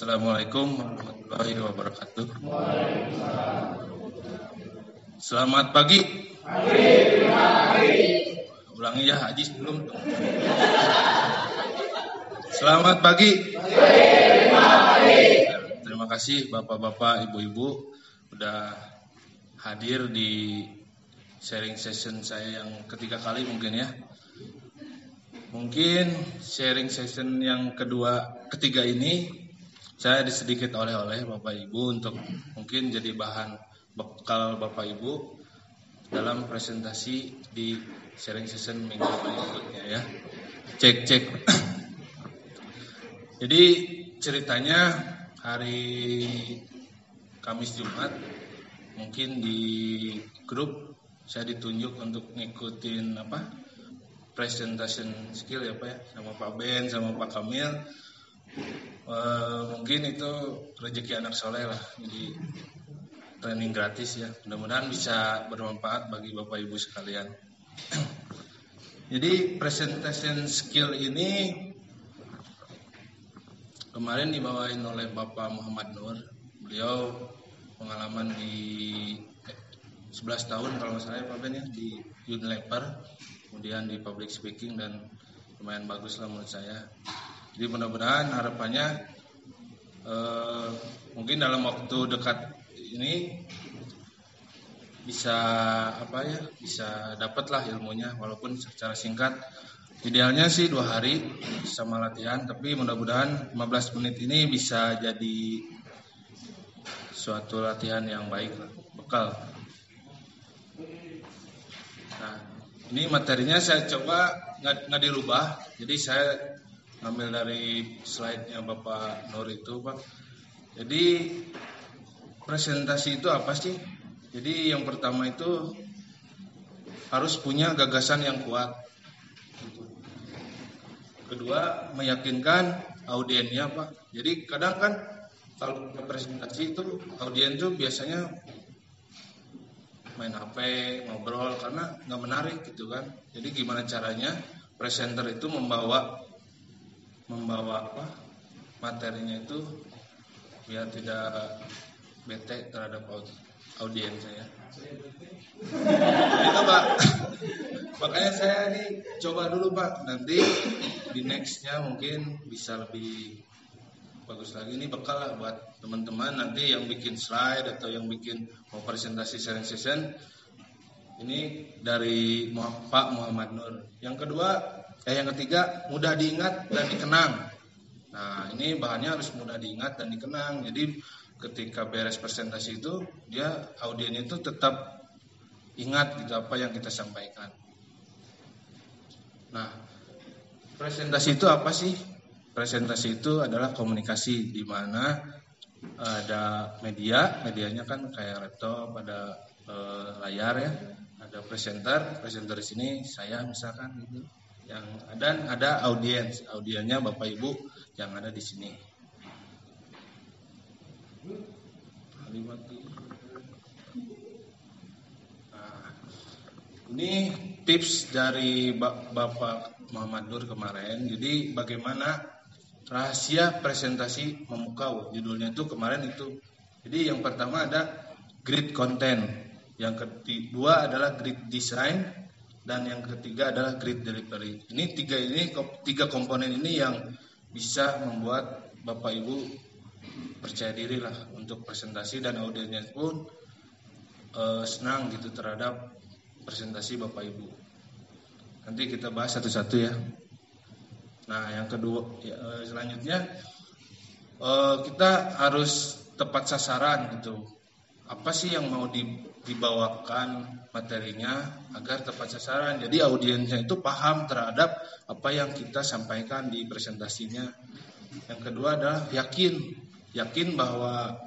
Assalamualaikum warahmatullahi wabarakatuh. Selamat pagi. Ulangi ya Haji sebelum. Selamat pagi. Terima kasih Bapak-bapak, Ibu-ibu udah hadir di sharing session saya yang ketiga kali mungkin ya. Mungkin sharing session yang kedua, ketiga ini saya sedikit oleh-oleh Bapak Ibu untuk mungkin jadi bahan bekal Bapak Ibu dalam presentasi di sharing session minggu berikutnya ya. Cek cek. jadi ceritanya hari Kamis Jumat mungkin di grup saya ditunjuk untuk ngikutin apa presentation skill ya Pak ya sama Pak Ben sama Pak Kamil e, mungkin itu rezeki anak soleh lah. Jadi training gratis ya. Mudah-mudahan bisa bermanfaat bagi Bapak Ibu sekalian. Jadi presentation skill ini kemarin dibawain oleh Bapak Muhammad Nur. Beliau pengalaman di 11 tahun kalau nggak salah ya Pak Ben ya di Unilever kemudian di public speaking dan lumayan bagus lah menurut saya jadi mudah-mudahan harapannya eh, mungkin dalam waktu dekat ini bisa apa ya bisa dapatlah ilmunya walaupun secara singkat. Idealnya sih dua hari sama latihan tapi mudah-mudahan 15 menit ini bisa jadi suatu latihan yang baik lah bekal. Ini materinya saya coba nggak dirubah, jadi saya ngambil dari slide-nya Bapak Nur itu, Pak. Jadi presentasi itu apa sih? Jadi yang pertama itu harus punya gagasan yang kuat. Kedua, meyakinkan audiennya, Pak. Jadi kadang kan kalau presentasi itu audien itu biasanya main HP, ngobrol karena nggak menarik gitu kan. Jadi gimana caranya presenter itu membawa membawa apa materinya itu biar tidak bete terhadap audiens saya. Itu pak. Makanya saya ini coba dulu pak. Nanti di nextnya mungkin bisa lebih bagus lagi ini bekal lah buat teman-teman nanti yang bikin slide atau yang bikin mau presentasi sharing session ini dari Pak Muhammad Nur. Yang kedua, eh yang ketiga mudah diingat dan dikenang. Nah ini bahannya harus mudah diingat dan dikenang. Jadi ketika beres presentasi itu dia audien itu tetap ingat gitu apa yang kita sampaikan. Nah presentasi itu apa sih? presentasi itu adalah komunikasi di mana ada media, medianya kan kayak laptop, ada e, layar ya, ada presenter, presenter di sini saya misalkan gitu. Yang dan ada audiens, audiennya Bapak Ibu yang ada di sini. Nah, ini tips dari Bapak Muhammad Nur kemarin. Jadi bagaimana rahasia presentasi memukau judulnya itu kemarin itu. Jadi yang pertama ada grid content. Yang kedua adalah grid design dan yang ketiga adalah grid delivery. Ini tiga ini tiga komponen ini yang bisa membuat bapak ibu percaya diri lah untuk presentasi dan audiensnya pun uh, senang gitu terhadap presentasi bapak ibu. Nanti kita bahas satu-satu ya. Nah, yang kedua ya, eh, selanjutnya eh, kita harus tepat sasaran gitu. Apa sih yang mau dibawakan materinya agar tepat sasaran. Jadi audiensnya itu paham terhadap apa yang kita sampaikan di presentasinya. Yang kedua adalah yakin, yakin bahwa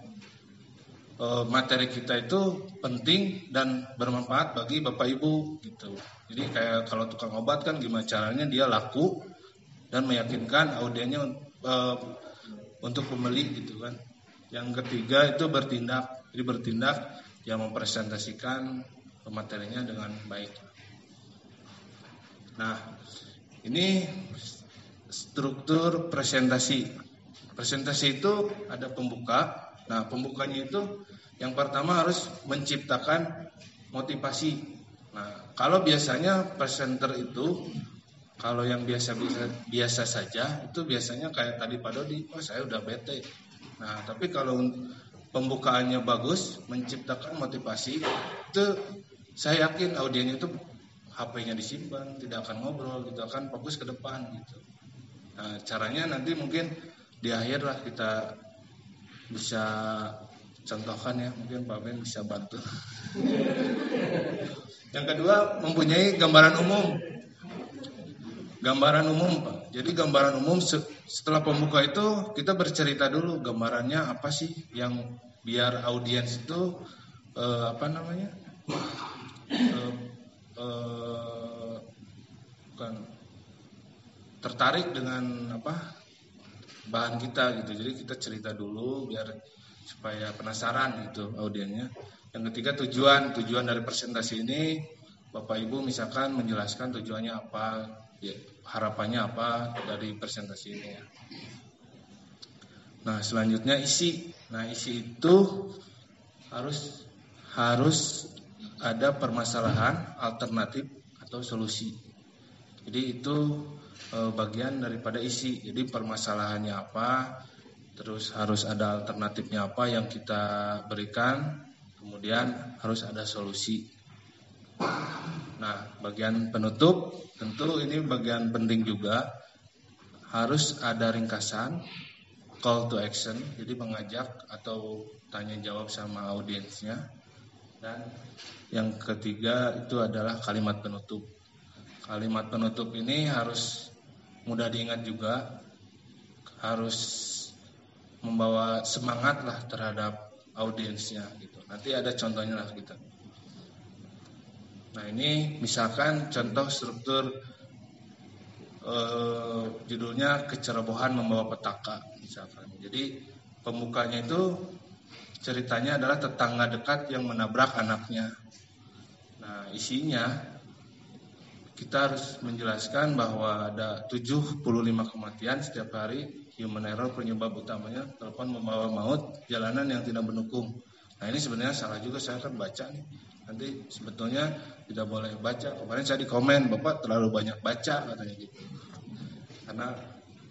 eh, materi kita itu penting dan bermanfaat bagi Bapak Ibu gitu. Jadi kayak kalau tukang obat kan gimana caranya dia laku dan meyakinkan audiennya uh, untuk pembeli gitu kan. Yang ketiga itu bertindak, jadi bertindak yang mempresentasikan materinya dengan baik. Nah, ini struktur presentasi. presentasi itu ada pembuka. Nah, pembukanya itu yang pertama harus menciptakan motivasi. Nah, kalau biasanya presenter itu kalau yang biasa biasa biasa saja itu biasanya kayak tadi Pak Dodi, oh saya udah bete. Nah, tapi kalau pembukaannya bagus, menciptakan motivasi, itu saya yakin audiennya itu HP-nya disimpan, tidak akan ngobrol, gitu akan fokus ke depan gitu. Nah, caranya nanti mungkin di akhir lah kita bisa contohkan ya, mungkin Pak Ben bisa bantu. Yang kedua, mempunyai gambaran umum. Gambaran umum, Pak. Jadi gambaran umum setelah pembuka itu kita bercerita dulu gambarannya apa sih yang biar audiens itu eh, apa namanya? Eh, eh, bukan tertarik dengan apa bahan kita gitu. Jadi kita cerita dulu biar supaya penasaran gitu audiennya. Yang ketiga tujuan, tujuan dari presentasi ini Bapak Ibu misalkan menjelaskan tujuannya apa, ya, harapannya apa dari presentasi ini ya. Nah, selanjutnya isi. Nah, isi itu harus harus ada permasalahan alternatif atau solusi. Jadi itu e, bagian daripada isi. Jadi permasalahannya apa, terus harus ada alternatifnya apa yang kita berikan, kemudian harus ada solusi. Nah, bagian penutup tentu ini bagian penting juga harus ada ringkasan call to action, jadi mengajak atau tanya jawab sama audiensnya. Dan yang ketiga itu adalah kalimat penutup. Kalimat penutup ini harus mudah diingat juga, harus membawa semangat lah terhadap audiensnya gitu. Nanti ada contohnya lah kita. Nah ini misalkan contoh struktur eh, judulnya kecerobohan membawa petaka misalkan. Jadi pembukanya itu ceritanya adalah tetangga dekat yang menabrak anaknya. Nah isinya kita harus menjelaskan bahwa ada 75 kematian setiap hari human error penyebab utamanya telepon membawa maut jalanan yang tidak mendukung. Nah ini sebenarnya salah juga saya kan baca nih. Nanti sebetulnya tidak boleh baca. Kemarin saya di komen Bapak terlalu banyak baca katanya gitu. Karena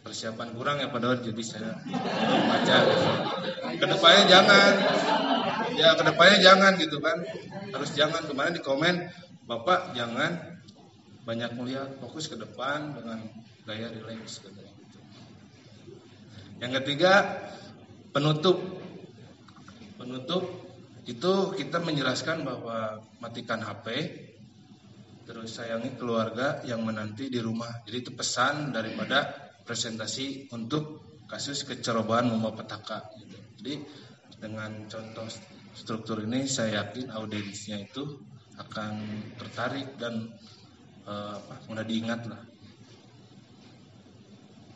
persiapan kurang ya pada jadi saya baca. Gitu. Ke depannya jangan. Ya ke depannya jangan gitu kan. Harus jangan kemarin di komen Bapak jangan banyak melihat fokus ke depan dengan gaya relax gitu. Yang ketiga, penutup. Penutup itu kita menjelaskan bahwa matikan HP, terus sayangi keluarga yang menanti di rumah. Jadi itu pesan daripada presentasi untuk kasus kecerobohan membawa petaka. Jadi dengan contoh struktur ini saya yakin audiensnya itu akan tertarik dan apa, mudah diingat lah.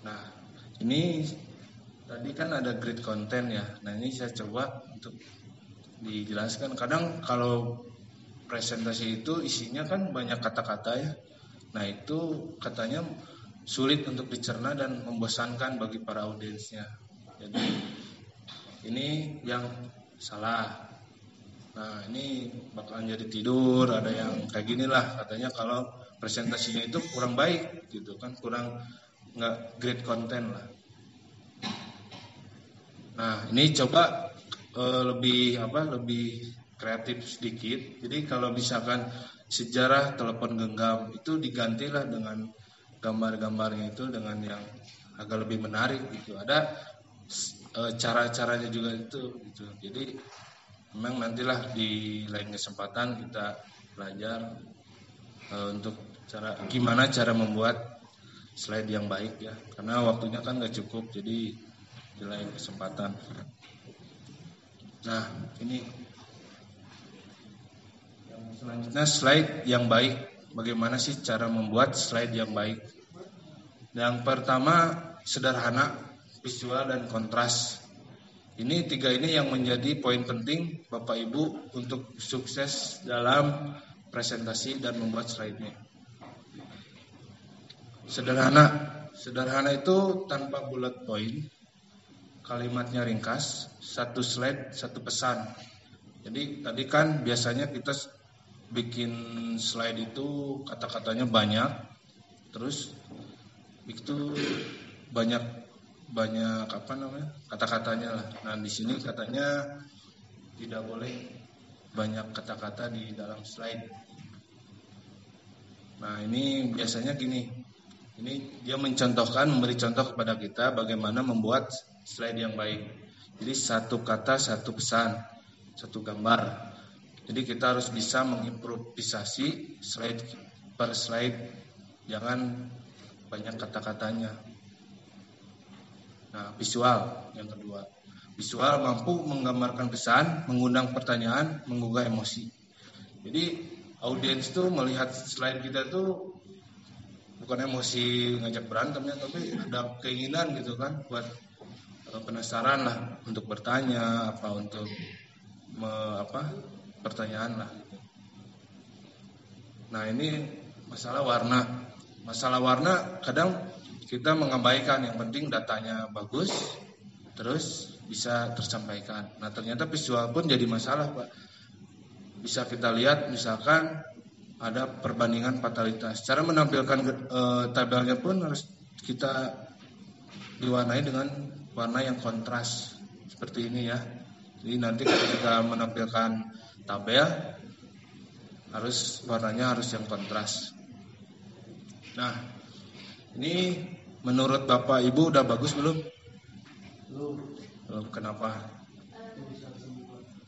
Nah ini Tadi kan ada grid konten ya. Nah ini saya coba untuk dijelaskan. Kadang kalau presentasi itu isinya kan banyak kata-kata ya. Nah itu katanya sulit untuk dicerna dan membosankan bagi para audiensnya. Jadi ini yang salah. Nah ini bakalan jadi tidur, ada yang kayak gini lah katanya kalau presentasinya itu kurang baik gitu kan, kurang nggak great konten lah. Nah, ini coba uh, lebih apa? Lebih kreatif sedikit. Jadi kalau misalkan sejarah telepon genggam itu digantilah dengan gambar-gambarnya itu dengan yang agak lebih menarik gitu. Ada uh, cara-caranya juga itu gitu. Jadi memang nantilah di lain kesempatan kita belajar uh, untuk cara gimana cara membuat slide yang baik ya. Karena waktunya kan nggak cukup. Jadi di lain kesempatan. Nah, ini selanjutnya slide yang baik. Bagaimana sih cara membuat slide yang baik? Yang pertama sederhana, visual dan kontras. Ini tiga ini yang menjadi poin penting Bapak Ibu untuk sukses dalam presentasi dan membuat slide-nya. Sederhana, sederhana itu tanpa bullet point, kalimatnya ringkas, satu slide, satu pesan. Jadi tadi kan biasanya kita bikin slide itu kata-katanya banyak, terus itu banyak banyak apa namanya kata-katanya lah. Nah di sini katanya tidak boleh banyak kata-kata di dalam slide. Nah ini biasanya gini, ini dia mencontohkan memberi contoh kepada kita bagaimana membuat slide yang baik. Jadi satu kata satu pesan, satu gambar. Jadi kita harus bisa mengimprovisasi slide per slide, jangan banyak kata-katanya. Nah, visual yang kedua. Visual mampu menggambarkan pesan, mengundang pertanyaan, menggugah emosi. Jadi audiens tuh melihat slide kita tuh bukan emosi ngajak berantem ya, tapi ada keinginan gitu kan buat penasaran lah untuk bertanya apa untuk me, apa pertanyaan lah. Nah ini masalah warna. Masalah warna kadang kita mengabaikan yang penting datanya bagus, terus bisa tersampaikan. Nah ternyata visual pun jadi masalah pak. Bisa kita lihat misalkan ada perbandingan fatalitas. Cara menampilkan e, tabelnya pun harus kita diwarnai dengan warna yang kontras seperti ini ya. Jadi nanti ketika menampilkan tabel harus warnanya harus yang kontras. Nah, ini menurut Bapak Ibu udah bagus belum? Belum. Belum. Kenapa?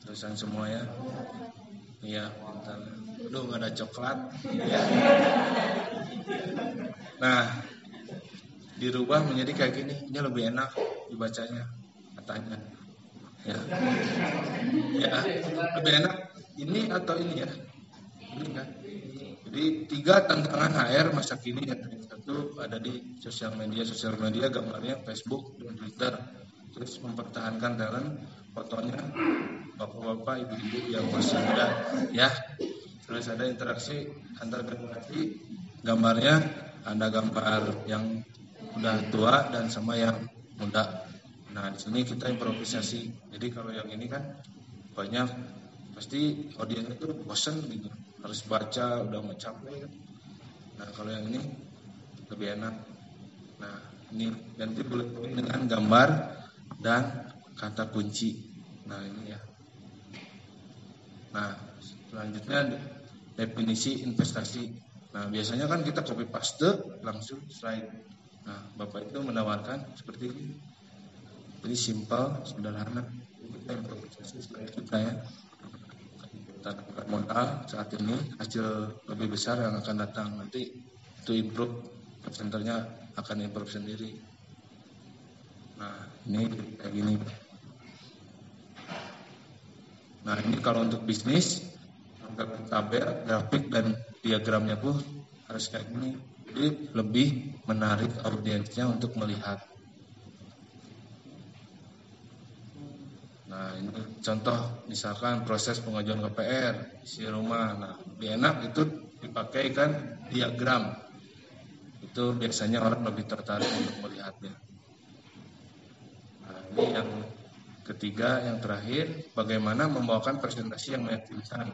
Tulisan semua ya. Iya, bentar. Aduh, nggak ada coklat. Nah, dirubah menjadi kayak gini. Ini lebih enak dibacanya, katanya. Ya, ya lebih enak ini atau ini ya? Ini kan? Jadi tiga tantangan HR masa kini yang satu ada di sosial media, sosial media gambarnya Facebook dan Twitter. Terus mempertahankan talent fotonya bapak-bapak, ibu-ibu yang masih muda, ya. Terus ada interaksi antar generasi, gambarnya ada gambar yang udah tua dan sama yang muda. Nah di sini kita improvisasi. Jadi kalau yang ini kan banyak pasti audiens itu bosan gitu. Harus baca udah mau capek kan. Nah kalau yang ini lebih enak. Nah ini nanti boleh dengan gambar dan kata kunci. Nah ini ya. Nah selanjutnya definisi investasi. Nah biasanya kan kita copy paste langsung slide nah bapak itu menawarkan seperti ini. Jadi simpel sederhana. Kita improvisasi slide kita ya. Kita modal saat ini hasil lebih besar yang akan datang nanti itu improve presenternya akan improve sendiri. Nah ini kayak gini nah ini kalau untuk bisnis tabel grafik dan diagramnya pun harus kayak gini jadi lebih menarik audiensnya untuk melihat Nah ini contoh misalkan proses pengajuan KPR isi rumah. Nah lebih enak itu dipakai kan diagram. Itu biasanya orang lebih tertarik untuk melihatnya. Nah ini yang ketiga, yang terakhir, bagaimana membawakan presentasi yang meyakinkan.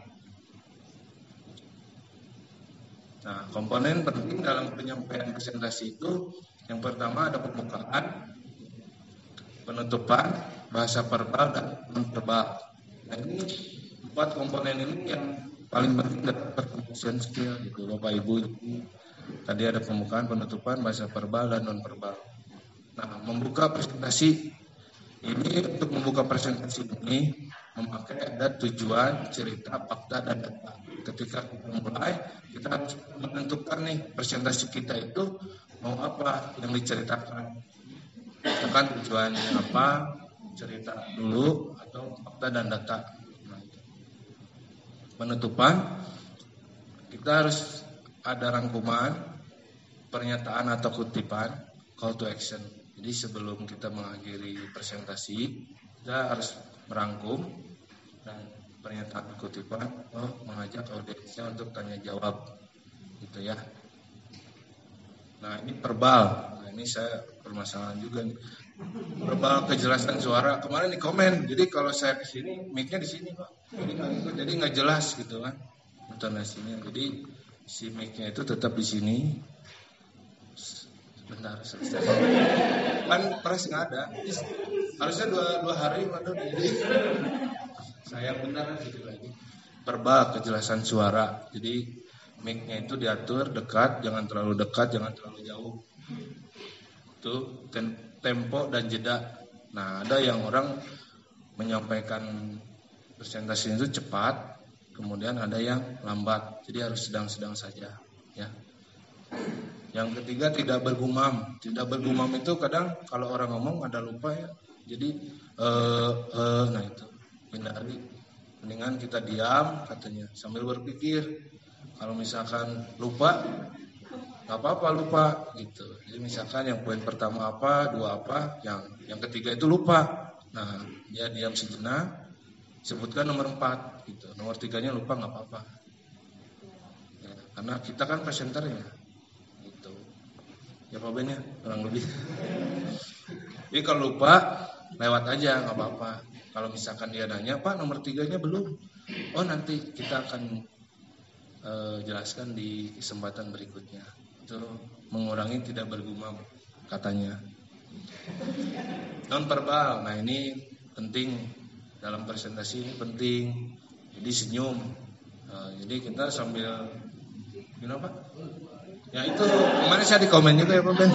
Nah komponen penting dalam penyampaian presentasi itu yang pertama ada pembukaan, penutupan, bahasa verbal dan non verbal. Nah ini empat komponen ini yang paling penting dapat communication skill gitu Bapak Ibu. Tadi ada pembukaan, penutupan, bahasa verbal dan non verbal. Nah membuka presentasi ini untuk membuka presentasi ini memakai ada tujuan, cerita, fakta dan data. Ketika kita mulai, kita harus menentukan nih presentasi kita itu mau apa yang diceritakan. Misalkan tujuannya apa cerita dulu atau fakta dan data. Penutupan kita harus ada rangkuman pernyataan atau kutipan call to action. Jadi sebelum kita mengakhiri presentasi kita harus merangkum dan pernyataan kutipan atau mengajak audiensnya untuk tanya jawab gitu ya nah ini verbal nah, ini saya permasalahan juga nih. Verbal kejelasan suara kemarin di komen. Jadi kalau saya ke sini, mic-nya di sini pak. Jadi nggak jelas gitu kan intonasinya. Jadi si mic-nya itu tetap di sini. Bentar selesai. Kan pres nggak ada. Harusnya dua dua hari waduh jadi saya benar gitu lagi. Verbal kejelasan suara. Jadi mic-nya itu diatur dekat, jangan terlalu dekat, jangan terlalu jauh. Itu tempo dan jeda. Nah, ada yang orang menyampaikan presentasi itu cepat, kemudian ada yang lambat. Jadi harus sedang-sedang saja, ya. Yang ketiga tidak bergumam. Tidak bergumam itu kadang kalau orang ngomong ada lupa ya. Jadi eh, eh nah itu hindari. Mendingan kita diam katanya sambil berpikir kalau misalkan lupa, nggak apa-apa lupa gitu. Jadi misalkan yang poin pertama apa, dua apa, yang yang ketiga itu lupa. Nah, dia diam sejenak, sebutkan nomor empat gitu. Nomor tiganya lupa nggak apa-apa. Ya, karena kita kan presenter ya, gitu. Ya Pak Ben ya, kurang lebih. Jadi kalau lupa, lewat aja nggak apa-apa. Kalau misalkan dia nanya, Pak nomor tiganya belum. Oh nanti kita akan uh, jelaskan di kesempatan berikutnya. Itu mengurangi tidak bergumam katanya. Non verbal, nah ini penting dalam presentasi ini penting. Jadi senyum. Uh, jadi kita sambil kenapa? Ya itu kemarin saya di komen juga ya Pak Ben.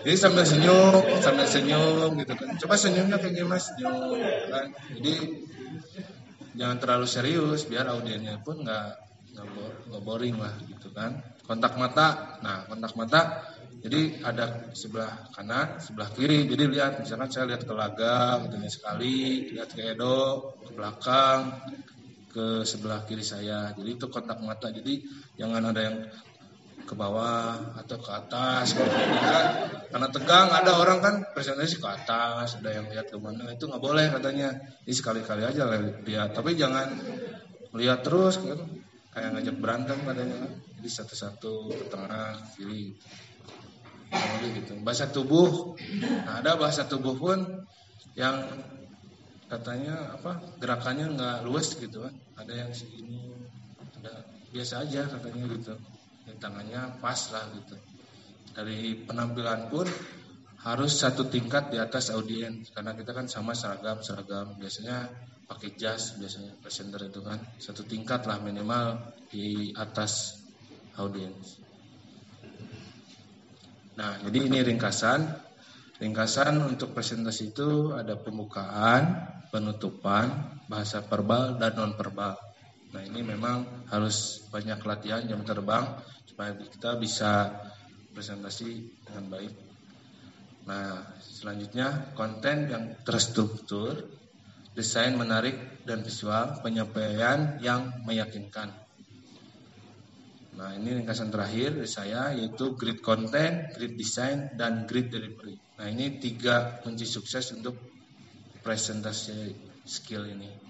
Jadi sambil senyum, sambil senyum gitu kan. Coba senyumnya kayak gimana senyum kan. Jadi jangan terlalu serius biar audiennya pun nggak nggak boring lah gitu kan. Kontak mata nah kontak mata jadi ada sebelah kanan sebelah kiri. Jadi lihat misalkan saya lihat ke laga gitu sekali lihat ke Edo ke belakang ke sebelah kiri saya. Jadi itu kontak mata. Jadi jangan ada yang ke bawah atau ke atas kan karena tegang ada orang kan presentasi ke atas ada yang lihat ke mana itu nggak boleh katanya. Ini sekali-kali aja lihat tapi jangan lihat terus kan kayak ngajak berantem katanya. Jadi satu-satu ke tengah kiri. Gitu. Bahasa tubuh nah, ada bahasa tubuh pun yang katanya apa gerakannya nggak luas gitu. Kan ada yang segini ada biasa aja katanya gitu tangannya pas lah gitu. Dari penampilan pun harus satu tingkat di atas audiens karena kita kan sama seragam seragam biasanya pakai jas biasanya presenter itu kan satu tingkat lah minimal di atas audiens. Nah jadi ini ringkasan ringkasan untuk presentasi itu ada pembukaan, penutupan, bahasa verbal dan non verbal. Nah ini memang harus banyak latihan jam terbang kita bisa presentasi dengan baik. Nah, selanjutnya konten yang terstruktur, desain menarik dan visual, penyampaian yang meyakinkan. Nah, ini ringkasan terakhir dari saya yaitu grid content, grid design, dan grid delivery. Nah, ini tiga kunci sukses untuk presentasi skill ini.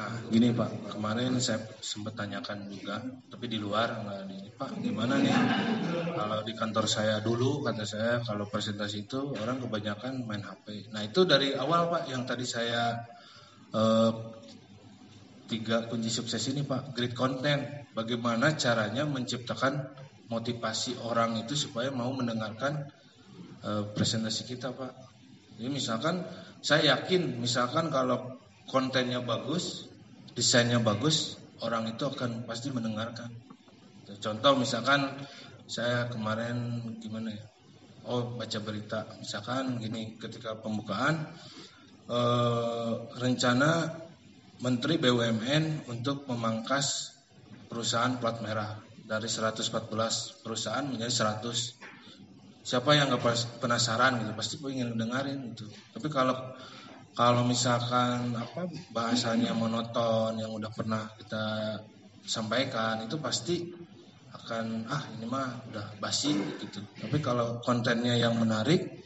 Ya. Gini Pak, kemarin saya sempat tanyakan juga, tapi di luar nggak di Pak gimana nih? Kalau di kantor saya dulu kata saya kalau presentasi itu orang kebanyakan main HP. Nah itu dari awal Pak yang tadi saya eh, tiga kunci sukses ini Pak, great content. Bagaimana caranya menciptakan motivasi orang itu supaya mau mendengarkan eh, presentasi kita Pak. Jadi misalkan saya yakin misalkan kalau kontennya bagus desainnya bagus, orang itu akan pasti mendengarkan. Contoh misalkan saya kemarin gimana ya? Oh baca berita, misalkan gini ketika pembukaan eh, rencana Menteri BUMN untuk memangkas perusahaan plat merah dari 114 perusahaan menjadi 100. Siapa yang nggak penasaran gitu pasti ingin dengerin gitu. Tapi kalau kalau misalkan apa bahasanya monoton yang udah pernah kita sampaikan itu pasti akan ah ini mah udah basi gitu. Tapi kalau kontennya yang menarik,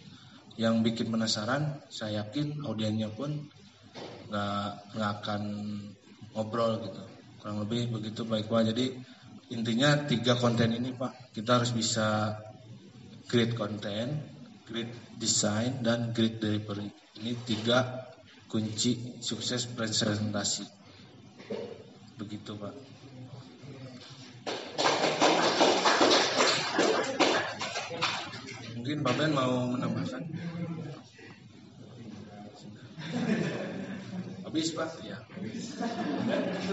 yang bikin penasaran, saya yakin audiennya pun nggak nggak akan ngobrol gitu kurang lebih begitu baik pak jadi intinya tiga konten ini pak kita harus bisa create konten create design dan create delivery ini tiga kunci sukses presentasi begitu pak mungkin Pak Ben mau menambahkan Habis Pak, ya.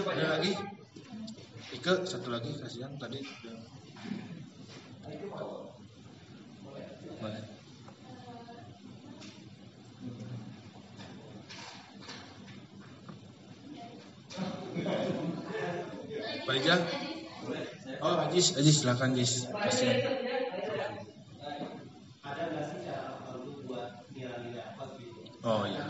Ada lagi? Ike, satu lagi kasihan tadi. Boleh. Pak Ijal? Oh, Ajis, Ajis, silakan Ajis. Kasihan. Oh iya.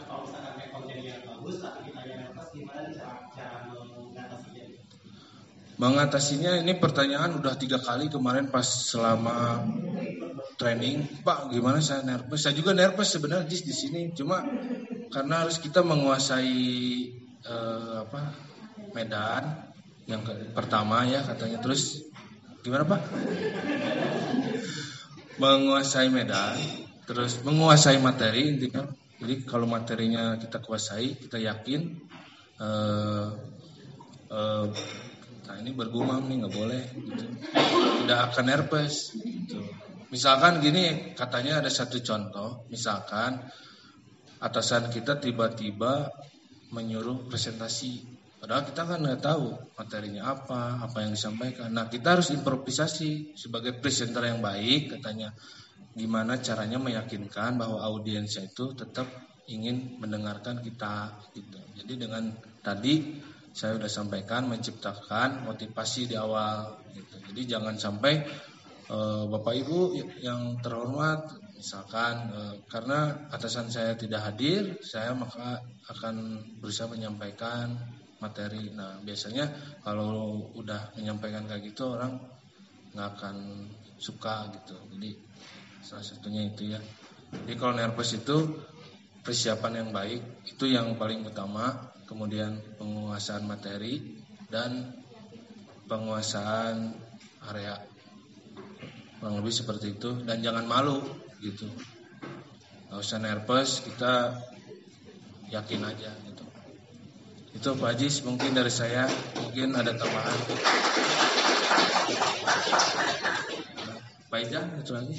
Mengatasinya ini pertanyaan udah tiga kali kemarin pas selama training, Pak gimana saya nervous? Saya juga nervous sebenarnya di di sini, cuma karena harus kita menguasai eh, apa Medan yang pertama ya katanya terus gimana Pak? menguasai Medan, terus menguasai materi intinya. Jadi kalau materinya kita kuasai, kita yakin eh, eh, nah ini bergumam nih nggak boleh gitu. tidak akan herpes gitu. misalkan gini katanya ada satu contoh misalkan atasan kita tiba-tiba menyuruh presentasi padahal kita kan nggak tahu materinya apa apa yang disampaikan. Nah kita harus improvisasi sebagai presenter yang baik katanya. Gimana caranya meyakinkan bahwa audiensnya itu tetap ingin mendengarkan kita gitu. Jadi dengan tadi saya sudah sampaikan menciptakan motivasi di awal gitu. Jadi jangan sampai e, Bapak Ibu yang terhormat misalkan e, karena atasan saya tidak hadir, saya maka akan berusaha menyampaikan materi. Nah, biasanya kalau udah menyampaikan kayak gitu orang nggak akan suka gitu. Jadi salah satunya itu ya. Jadi kalau nervous itu persiapan yang baik itu yang paling utama kemudian penguasaan materi dan penguasaan area kurang lebih seperti itu dan jangan malu gitu nggak usah nervous kita yakin aja gitu itu Pak Ajis mungkin dari saya mungkin ada tambahan. Pak Ijah itu lagi.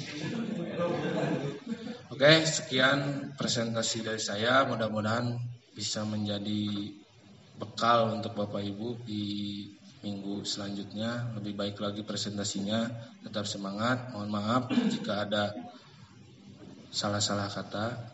Oke sekian presentasi dari saya. Mudah-mudahan bisa menjadi bekal untuk Bapak Ibu di minggu selanjutnya. Lebih baik lagi presentasinya. Tetap semangat. Mohon maaf jika ada salah-salah kata